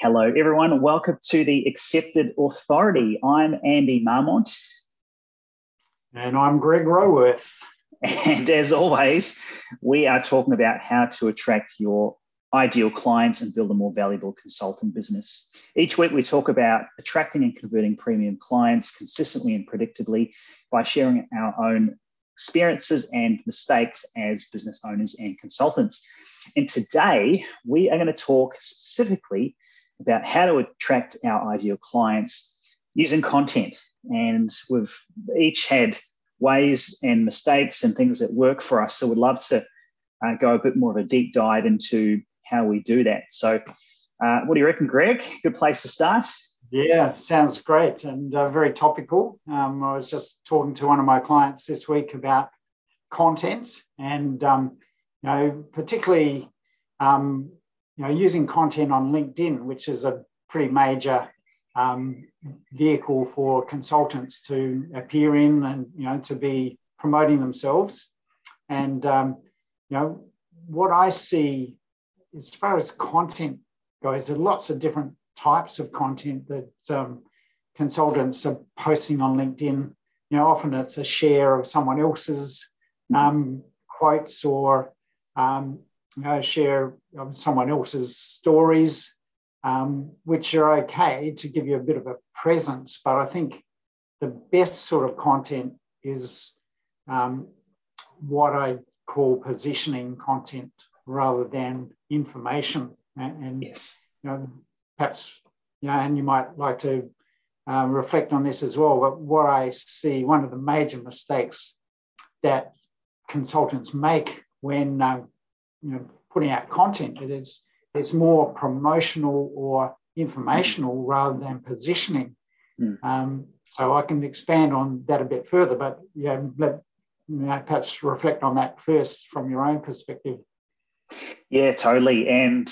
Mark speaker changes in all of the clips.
Speaker 1: Hello, everyone. Welcome to the Accepted Authority. I'm Andy Marmont.
Speaker 2: And I'm Greg Roworth.
Speaker 1: And as always, we are talking about how to attract your ideal clients and build a more valuable consulting business. Each week, we talk about attracting and converting premium clients consistently and predictably by sharing our own experiences and mistakes as business owners and consultants. And today, we are going to talk specifically about how to attract our ideal clients using content. And we've each had ways and mistakes and things that work for us. So we'd love to uh, go a bit more of a deep dive into how we do that. So, uh, what do you reckon, Greg? Good place to start.
Speaker 2: Yeah, sounds great and uh, very topical. Um, I was just talking to one of my clients this week about content and, um, you know, particularly um, you know, using content on LinkedIn, which is a pretty major um, vehicle for consultants to appear in and you know to be promoting themselves. And um, you know what I see as far as content goes, there are lots of different types of content that um, consultants are posting on LinkedIn. You know, often it's a share of someone else's um, quotes or um, uh, share someone else's stories, um, which are okay to give you a bit of a presence. But I think the best sort of content is um, what I call positioning content rather than information. And, yes. you know, perhaps, you know, and you might like to um, reflect on this as well. But what I see, one of the major mistakes that consultants make when uh, you know, putting out content. It is it's more promotional or informational mm. rather than positioning. Mm. Um, so I can expand on that a bit further, but yeah, let you know, perhaps reflect on that first from your own perspective.
Speaker 1: Yeah, totally. And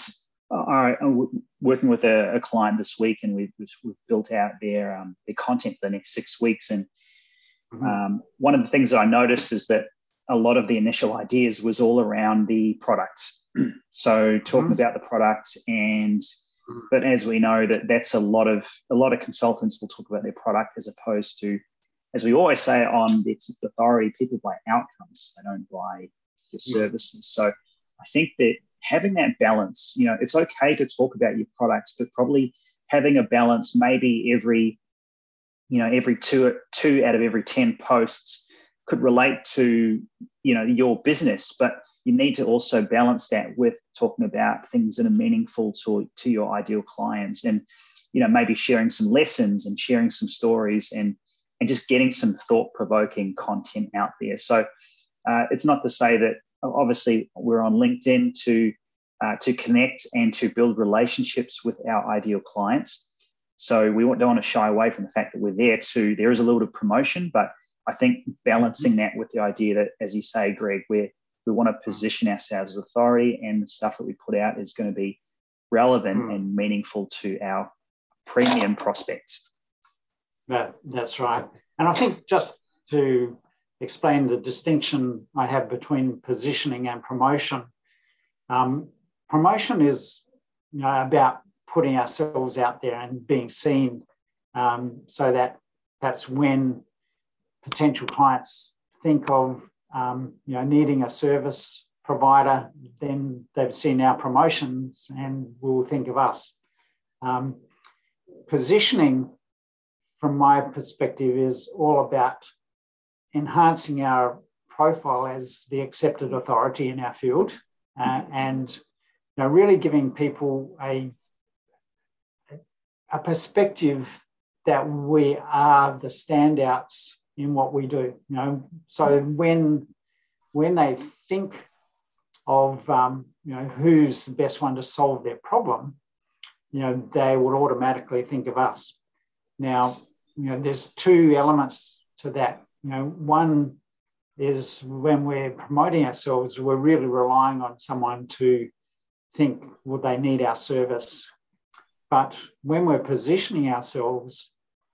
Speaker 1: I, am working with a, a, client this week, and we've, we've built out their um, their content for the next six weeks. And mm-hmm. um, one of the things that I noticed is that a lot of the initial ideas was all around the product. so talking mm-hmm. about the product and but as we know that that's a lot of a lot of consultants will talk about their product as opposed to as we always say on the authority people buy outcomes they don't buy your services so i think that having that balance you know it's okay to talk about your products but probably having a balance maybe every you know every two two out of every 10 posts could relate to you know your business but you need to also balance that with talking about things that are meaningful to, to your ideal clients and you know maybe sharing some lessons and sharing some stories and and just getting some thought-provoking content out there. So uh, it's not to say that obviously we're on linkedin to uh, to connect and to build relationships with our ideal clients. So we don't want to shy away from the fact that we're there to there is a little bit of promotion but I think balancing that with the idea that, as you say, Greg, we we want to position ourselves as authority, and the stuff that we put out is going to be relevant mm. and meaningful to our premium prospects.
Speaker 2: That, that's right. And I think just to explain the distinction I have between positioning and promotion, um, promotion is you know, about putting ourselves out there and being seen um, so that perhaps when potential clients think of um, you know needing a service provider, then they've seen our promotions and will think of us. Um, positioning, from my perspective, is all about enhancing our profile as the accepted authority in our field uh, and you know, really giving people a, a perspective that we are the standouts in what we do. You know, so when when they think of um, you know who's the best one to solve their problem, you know they will automatically think of us. Now, you know, there's two elements to that. You know, one is when we're promoting ourselves, we're really relying on someone to think, would they need our service? But when we're positioning ourselves,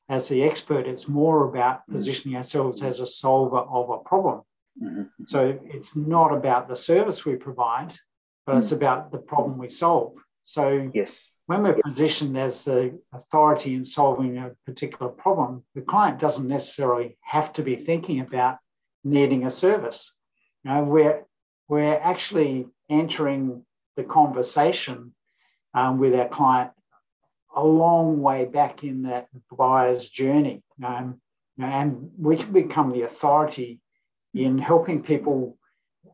Speaker 2: as the expert, it's more about mm. positioning ourselves as a solver of a problem. Mm-hmm. So it's not about the service we provide, but mm-hmm. it's mm. about the problem we solve. So
Speaker 1: yes,
Speaker 2: when we're positioned as the authority in solving a particular problem, the client doesn't necessarily have to be thinking about needing a service. You know, we're, we're actually entering the conversation um, with our client a long way back in that buyer's journey. Um, and we can become the authority in helping people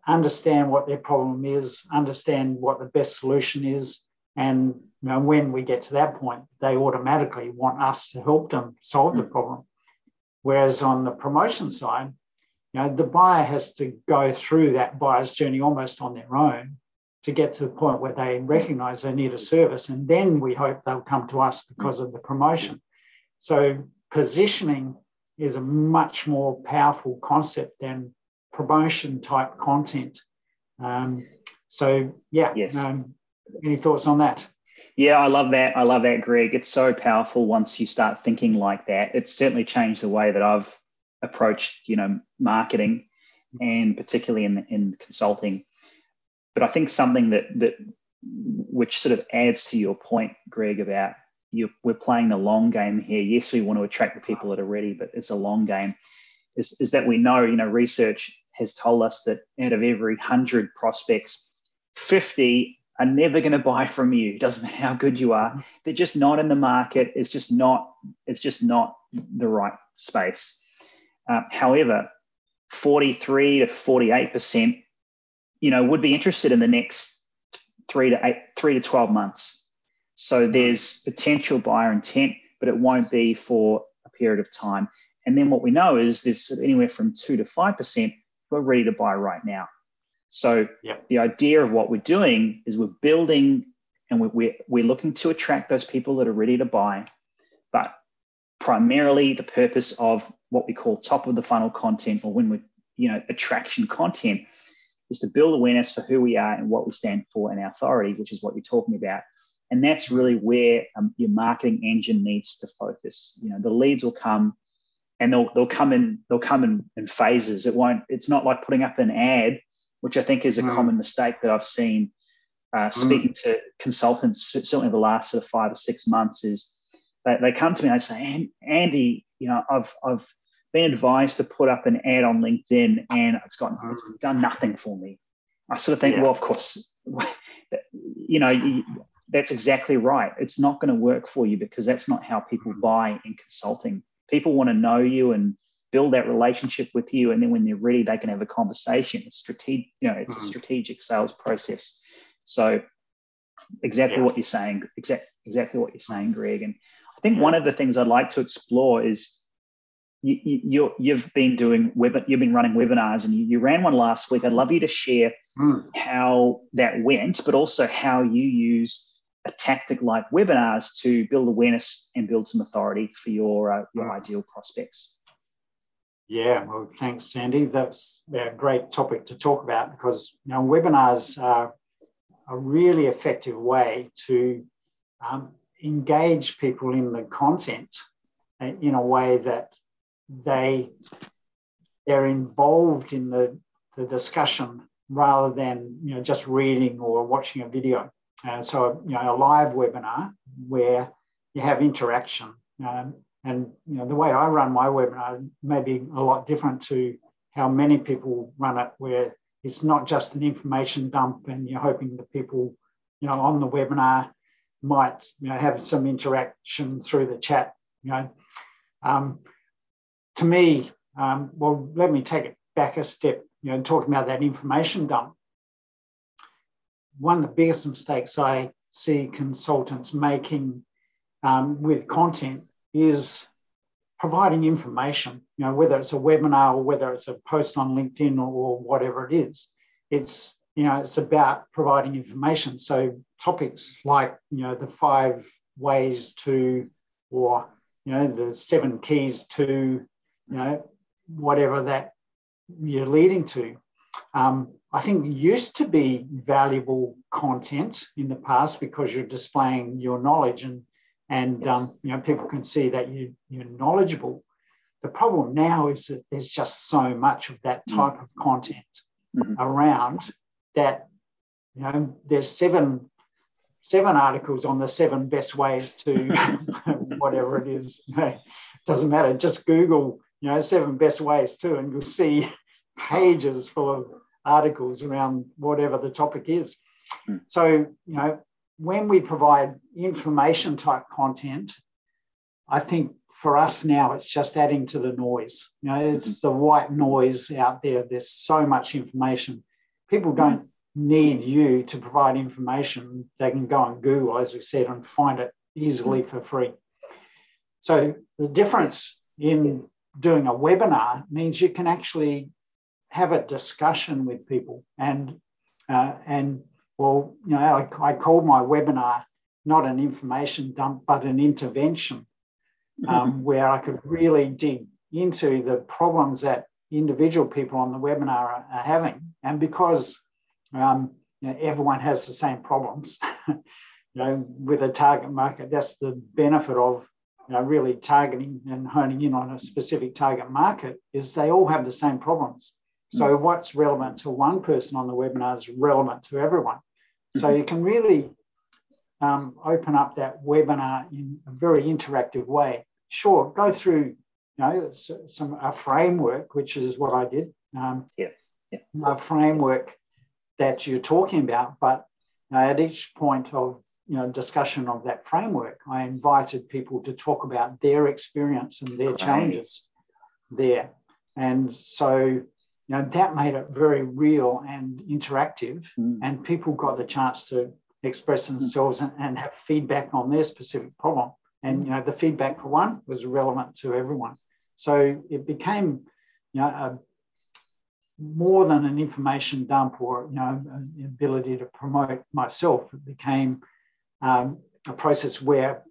Speaker 2: understand what their problem is, understand what the best solution is, and you know, when we get to that point, they automatically want us to help them solve the problem. Whereas on the promotion side, you know, the buyer has to go through that buyer's journey almost on their own to get to the point where they recognize they need a service. And then we hope they'll come to us because of the promotion. So positioning is a much more powerful concept than promotion type content. Um, so yeah,
Speaker 1: yes.
Speaker 2: Um, any thoughts on that?
Speaker 1: Yeah, I love that. I love that, Greg. It's so powerful once you start thinking like that. It's certainly changed the way that I've approached, you know, marketing and particularly in, in consulting. But I think something that that which sort of adds to your point, Greg, about you we're playing the long game here. Yes, we want to attract the people that are ready, but it's a long game. Is, is that we know, you know, research has told us that out of every hundred prospects, 50 are never going to buy from you. Doesn't matter how good you are. They're just not in the market. It's just not. It's just not the right space. Uh, however, 43 to 48 percent, you know, would be interested in the next three to eight, three to 12 months. So there's potential buyer intent, but it won't be for a period of time. And then what we know is there's anywhere from two to five percent who are ready to buy right now. So yep. the idea of what we're doing is we're building and we're, we're looking to attract those people that are ready to buy, but primarily the purpose of what we call top of the funnel content or when we're you know attraction content is to build awareness for who we are and what we stand for and our authority, which is what you're talking about. And that's really where um, your marketing engine needs to focus. You know, the leads will come and they'll, they'll come in, they'll come in, in phases. It won't, it's not like putting up an ad which I think is a mm. common mistake that I've seen uh, mm. speaking mm. to consultants, certainly the last sort of five or six months, is they, they come to me and they say, Andy, you know, I've, I've been advised to put up an ad on LinkedIn and it's got mm. it's done nothing for me. I sort of think, yeah. well, of course, you know, that's exactly right. It's not going to work for you because that's not how people mm. buy in consulting. People want to know you and build that relationship with you and then when they're ready they can have a conversation it's strategic you know it's mm-hmm. a strategic sales process so exactly yeah. what you're saying exactly exactly what you're saying greg and i think one of the things i'd like to explore is you, you have been doing web, you've been running webinars and you, you, ran one last week. I'd love you to share mm. how that went, but also how you use a tactic like webinars to build awareness and build some authority for your uh, your mm. ideal prospects.
Speaker 2: Yeah, well, thanks, Andy. That's a great topic to talk about because you know, webinars are a really effective way to um, engage people in the content in a way that they they're involved in the, the discussion rather than you know just reading or watching a video. And so you know a live webinar where you have interaction. Um, and you know, the way I run my webinar may be a lot different to how many people run it, where it's not just an information dump and you're hoping that people, you know, on the webinar might you know have some interaction through the chat. You know, um, to me, um, well, let me take it back a step. You know, talking about that information dump. One of the biggest mistakes I see consultants making um, with content is providing information, you know, whether it's a webinar or whether it's a post on LinkedIn or, or whatever it is. It's, you know, it's about providing information. So topics like, you know, the five ways to, or, you know, the seven keys to, you know, whatever that you're leading to. Um, I think used to be valuable content in the past because you're displaying your knowledge and and yes. um, you know people can see that you, you're knowledgeable. The problem now is that there's just so much of that mm. type of content mm-hmm. around that you know there's seven seven articles on the seven best ways to whatever it is. doesn't matter. Just Google, you know, seven best ways too, and you'll see pages full of articles around whatever the topic is. Mm. So, you know, when we provide information type content, I think for us now, it's just adding to the noise. You know, it's hmm. the white noise out there. There's so much information. People hmm. don't need you to provide information. They can go on Google, as we said, and find it easily hmm. for free. So the difference in doing a webinar means you can actually have a discussion with people and uh, and well, you know, I, I called my webinar not an information dump, but an intervention um, mm-hmm. where I could really dig into the problems that individual people on the webinar are, are having. And because um, you know, everyone has the same problems, you know, with a target market, that's the benefit of you know, really targeting and honing in on a specific target market is they all have the same problems. So mm-hmm. what's relevant to one person on the webinar is relevant to everyone. So mm-hmm. you can really um, open up that webinar in a very interactive way. Sure, go through you know some a framework, which is what I did. Um,
Speaker 1: yeah. yeah.
Speaker 2: A framework that you're talking about, but at each point of you know discussion of that framework, I invited people to talk about their experience and their right. challenges there, and so you know that made it very real and interactive, mm. and people got the chance to express hmm. themselves and, and have feedback on their specific problem. And you know, the feedback for one was relevant to everyone. So it became, you know, a, more than an information dump or you know an ability to promote myself. It became um, a process where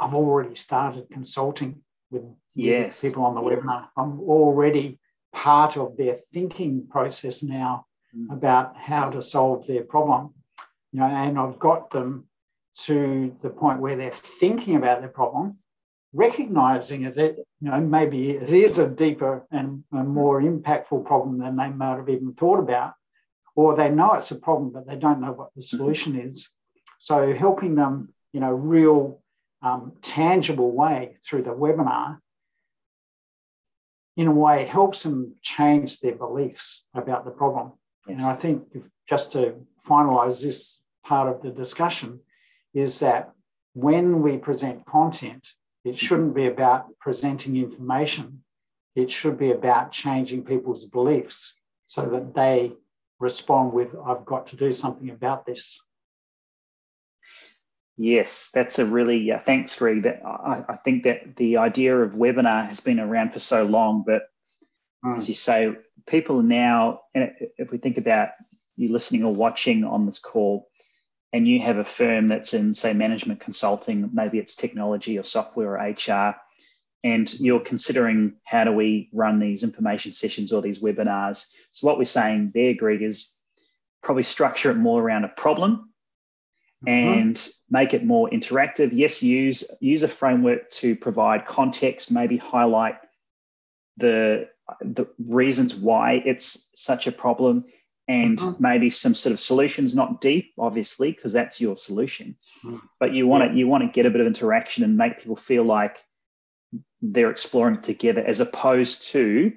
Speaker 2: I've already started consulting with
Speaker 1: yes.
Speaker 2: people on the webinar. I'm already part of their thinking process now mm. about how to solve their problem you know, and I've got them to the point where they're thinking about their problem, recognizing it, you know, maybe it is a deeper and a more impactful problem than they might have even thought about, or they know it's a problem, but they don't know what the mm-hmm. solution is. So helping them in a real um, tangible way through the webinar in a way helps them change their beliefs about the problem. Yes. And I think if, just to finalize this part of the discussion is that when we present content, it shouldn't be about presenting information. It should be about changing people's beliefs so that they respond with, I've got to do something about this.
Speaker 1: Yes, that's a really uh, thanks, Greg. That I, I, think that the idea of webinar has been around for so long, but mm. as you say, people now, and if we think about you listening or watching on this call and you have a firm that's in, say, management consulting, maybe it's technology or software or HR, and you're considering how do we run these information sessions or these webinars. So, what we're saying there, Greg, is probably structure it more around a problem mm-hmm. and make it more interactive. Yes, use use a framework to provide context, maybe highlight the the reasons why it's such a problem and mm-hmm. maybe some sort of solutions not deep obviously because that's your solution mm-hmm. but you want to you want to get a bit of interaction and make people feel like they're exploring it together as opposed to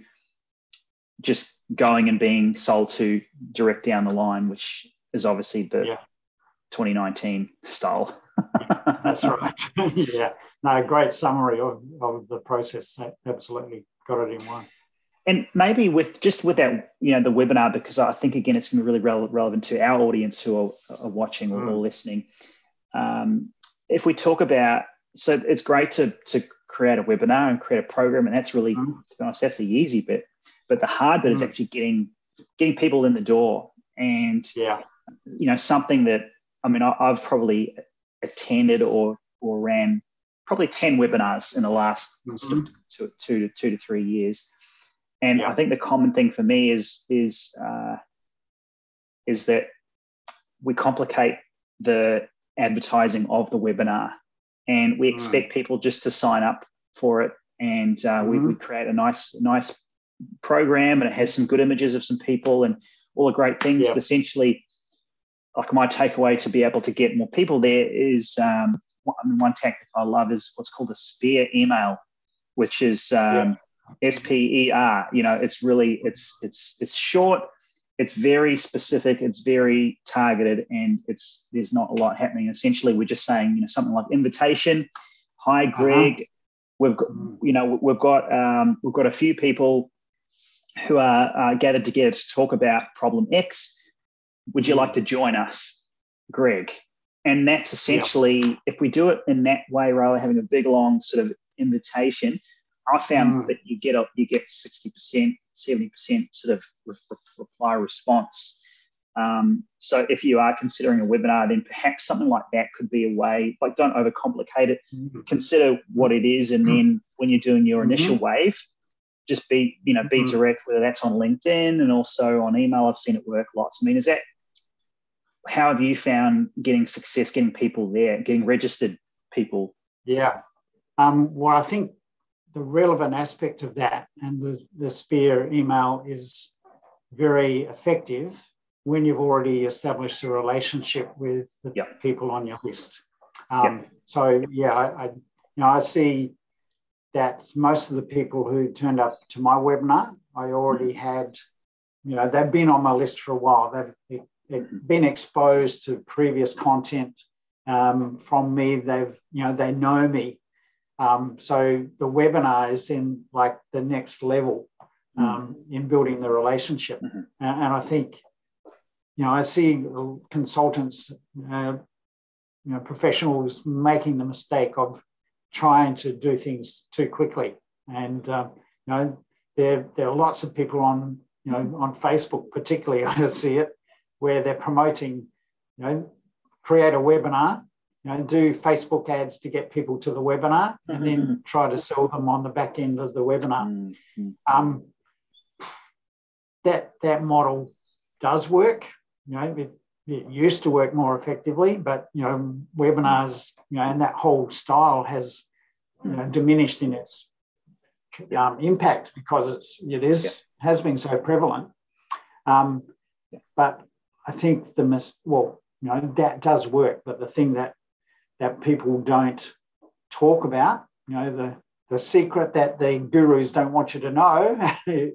Speaker 1: just going and being sold to direct down the line which is obviously the yeah. 2019 style
Speaker 2: that's right yeah no great summary of, of the process absolutely got it in one
Speaker 1: and maybe with just with that, you know, the webinar, because I think again, it's going to be really relevant to our audience who are, are watching or, mm. or listening. Um, if we talk about, so it's great to to create a webinar and create a program, and that's really, mm. to be honest, that's the easy bit. But the hard bit mm. is actually getting getting people in the door, and
Speaker 2: yeah,
Speaker 1: you know, something that I mean, I, I've probably attended or or ran probably 10 webinars in the last mm-hmm. two, two, to two to three years and yeah. I think the common thing for me is is uh, is that we complicate the advertising of the webinar, and we mm. expect mm. people just to sign up for it, and uh, mm. we, we mm-hmm. create a nice nice program, and it has some good images of some people and all the great things. Yeah. But essentially, like my takeaway to be able to get more people there is um, one, tactic I love is what's called a spear email, which is um, yeah. S P E R. You know, it's really it's it's it's short, it's very specific, it's very targeted, and it's there's not a lot happening. Essentially, we're just saying you know something like invitation. Hi, uh-huh. Greg. Uh-huh. We've got you know we've got um, we've got a few people who are uh, gathered together to talk about problem X. Would you like to join us, Greg? And that's essentially, if we do it in that way, rather having a big long sort of invitation, I found mm. that you get a, you get sixty percent, seventy percent sort of re- reply response. Um, so if you are considering a webinar, then perhaps something like that could be a way. Like, don't overcomplicate it. Mm-hmm. Consider what it is, and mm-hmm. then when you're doing your initial mm-hmm. wave, just be you know be mm-hmm. direct. Whether that's on LinkedIn and also on email, I've seen it work lots. I mean, is that how have you found getting success, getting people there, getting registered people?
Speaker 2: Yeah. Um, well, I think the relevant aspect of that and the, the spear email is very effective when you've already established a relationship with the yep. people on your list. Um, yep. So yeah, I, I, you know I see that most of the people who turned up to my webinar, I already had, you know, they've been on my list for a while. They've been exposed to previous content um, from me. They've, you know, they know me. Um, so the webinar is in like the next level mm-hmm. um, in building the relationship. Mm-hmm. And, and, I think, you know, I see consultants, uh, you know, professionals making the mistake of trying to do things too quickly. And, uh, you know, there, there are lots of people on, you know, on Facebook, particularly, I see it, where they're promoting, you know, create a webinar, you know, do Facebook ads to get people to the webinar, and mm-hmm. then try to sell them on the back end of the webinar. Mm-hmm. Um, that that model does work. You know, it, it used to work more effectively, but you know, webinars, you know, and that whole style has you know, diminished in its um, impact because it's it is yeah. has been so prevalent. Um, but I think the mis- well, you know, that does work, but the thing that that people don't talk about, you know, the the secret that the gurus don't want you to know,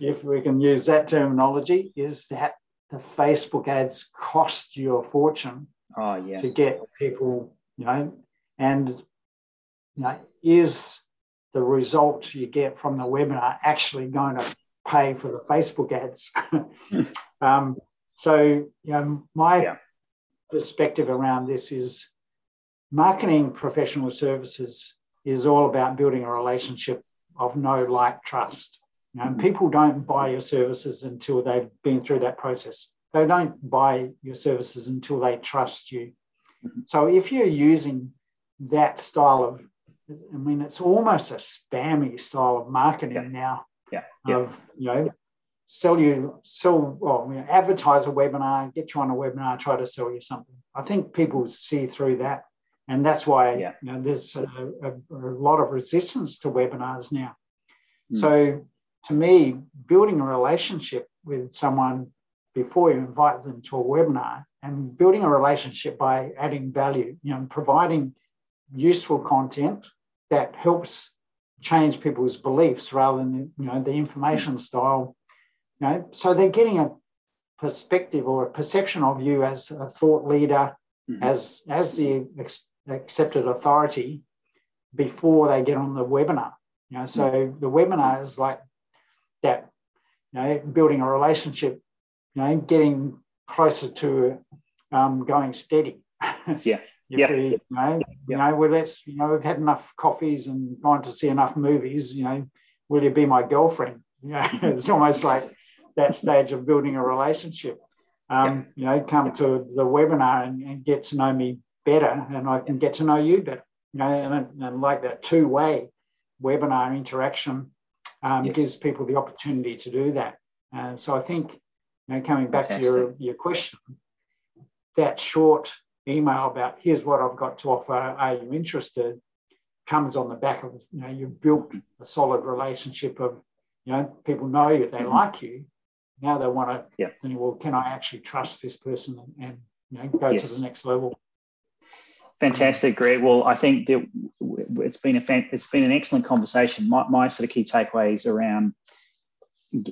Speaker 2: if we can use that terminology, is that the Facebook ads cost you a fortune
Speaker 1: oh, yeah.
Speaker 2: to get people, you know, and you know, is the result you get from the webinar actually going to pay for the Facebook ads? um, so, you know, my yeah. perspective around this is marketing professional services is all about building a relationship of know, like, trust. You know, mm-hmm. people don't buy your services until they've been through that process. They don't buy your services until they trust you. Mm-hmm. So if you're using that style of, I mean, it's almost a spammy style of marketing
Speaker 1: yeah.
Speaker 2: now.
Speaker 1: Yeah.
Speaker 2: Of you know, sell you sell well you know, advertise a webinar get you on a webinar try to sell you something i think people see through that and that's why yeah. you know there's a, a, a, lot of resistance to webinars now mm. so to me building a relationship with someone before you invite them to a webinar and building a relationship by adding value you know providing useful content that helps change people's beliefs rather than you know the information style you know, so they're getting a perspective or a perception of you as a thought leader, mm-hmm. as as the ex- accepted authority before they get on the webinar. You know, so mm-hmm. the webinar is like that. You know, building a relationship. You know, getting closer to um, going steady.
Speaker 1: Yeah.
Speaker 2: yeah. You know, yeah. you know, well, let's, you know, we've had enough coffees and gone to see enough movies, you know, will you be my girlfriend? You know, it's almost like that stage of building a relationship. Um, You know, come to the webinar and, and, get to know me better, and I can get to know you better. You know, and, and like that two-way webinar interaction um, yes. gives people the opportunity to do that. And so I think, you know, coming back Fantastic. to your, your question, that short email about here's what I've got to offer, are you interested, comes on the back of, you know, you've built a solid relationship of, you know, people know you, they mm-hmm. like you, now they want to
Speaker 1: yeah.
Speaker 2: think, well, can I actually trust this person and you know, go yes. to the next level.
Speaker 1: Fantastic, Greg. Well, I think that it's been a fan, it's been an excellent conversation. My, my sort of key takeaways around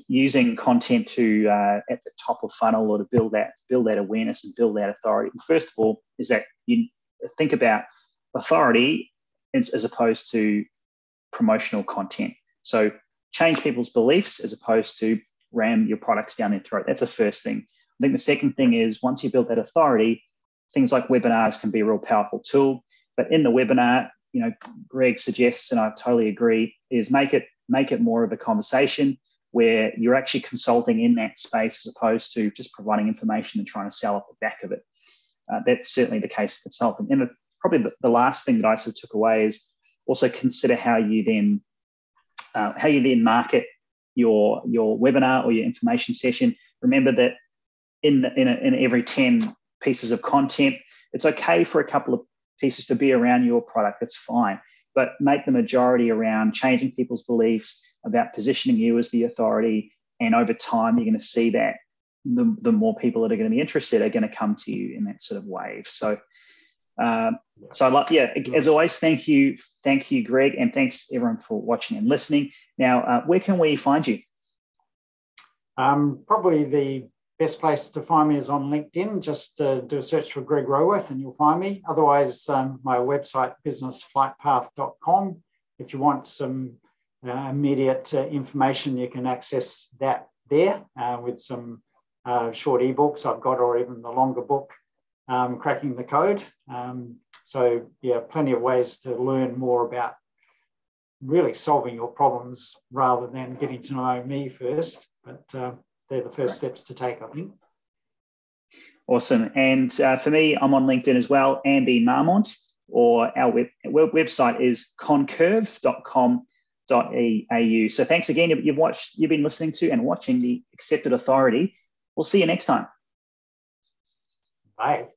Speaker 1: using content to uh, at the top of funnel or to build that build that awareness and build that authority. First of all, is that you think about authority as, as opposed to promotional content. So change people's beliefs as opposed to ram your products down their throat. That's the first thing. I think the second thing is once you build that authority, things like webinars can be a real powerful tool. But in the webinar, you know, Greg suggests, and I totally agree, is make it make it more of a conversation where you're actually consulting in that space as opposed to just providing information and trying to sell off the back of it. Uh, that's certainly the case for consulting. And probably the, the, last thing that I sort of took away is also consider how you then uh, how you then market your your webinar or your information session. Remember that in in, a, in every ten pieces of content. It's okay for a couple of pieces to be around your product, that's fine. But make the majority around changing people's beliefs about positioning you as the authority. And over time, you're going to see that the, the more people that are going to be interested are going to come to you in that sort of wave. So, um, so I love, yeah, as always, thank you. Thank you, Greg. And thanks everyone for watching and listening. Now, uh, where can we find you?
Speaker 2: Um, probably the best place to find me is on LinkedIn. Just uh, do a search for Greg Roworth and you'll find me. Otherwise, um, my website, businessflightpath.com. If you want some uh, immediate uh, information, you can access that there uh, with some uh, short ebooks I've got, or even the longer book, um, Cracking the Code. Um, so, yeah, plenty of ways to learn more about really solving your problems rather than getting to know me first. But uh, they're the first steps to take, I think.
Speaker 1: Awesome. And uh, for me, I'm on LinkedIn as well, Andy Marmont, or our web, web, website is concurve.com.au. So thanks again. You've watched, you've been listening to and watching the Accepted Authority. We'll see you next time.
Speaker 2: Bye.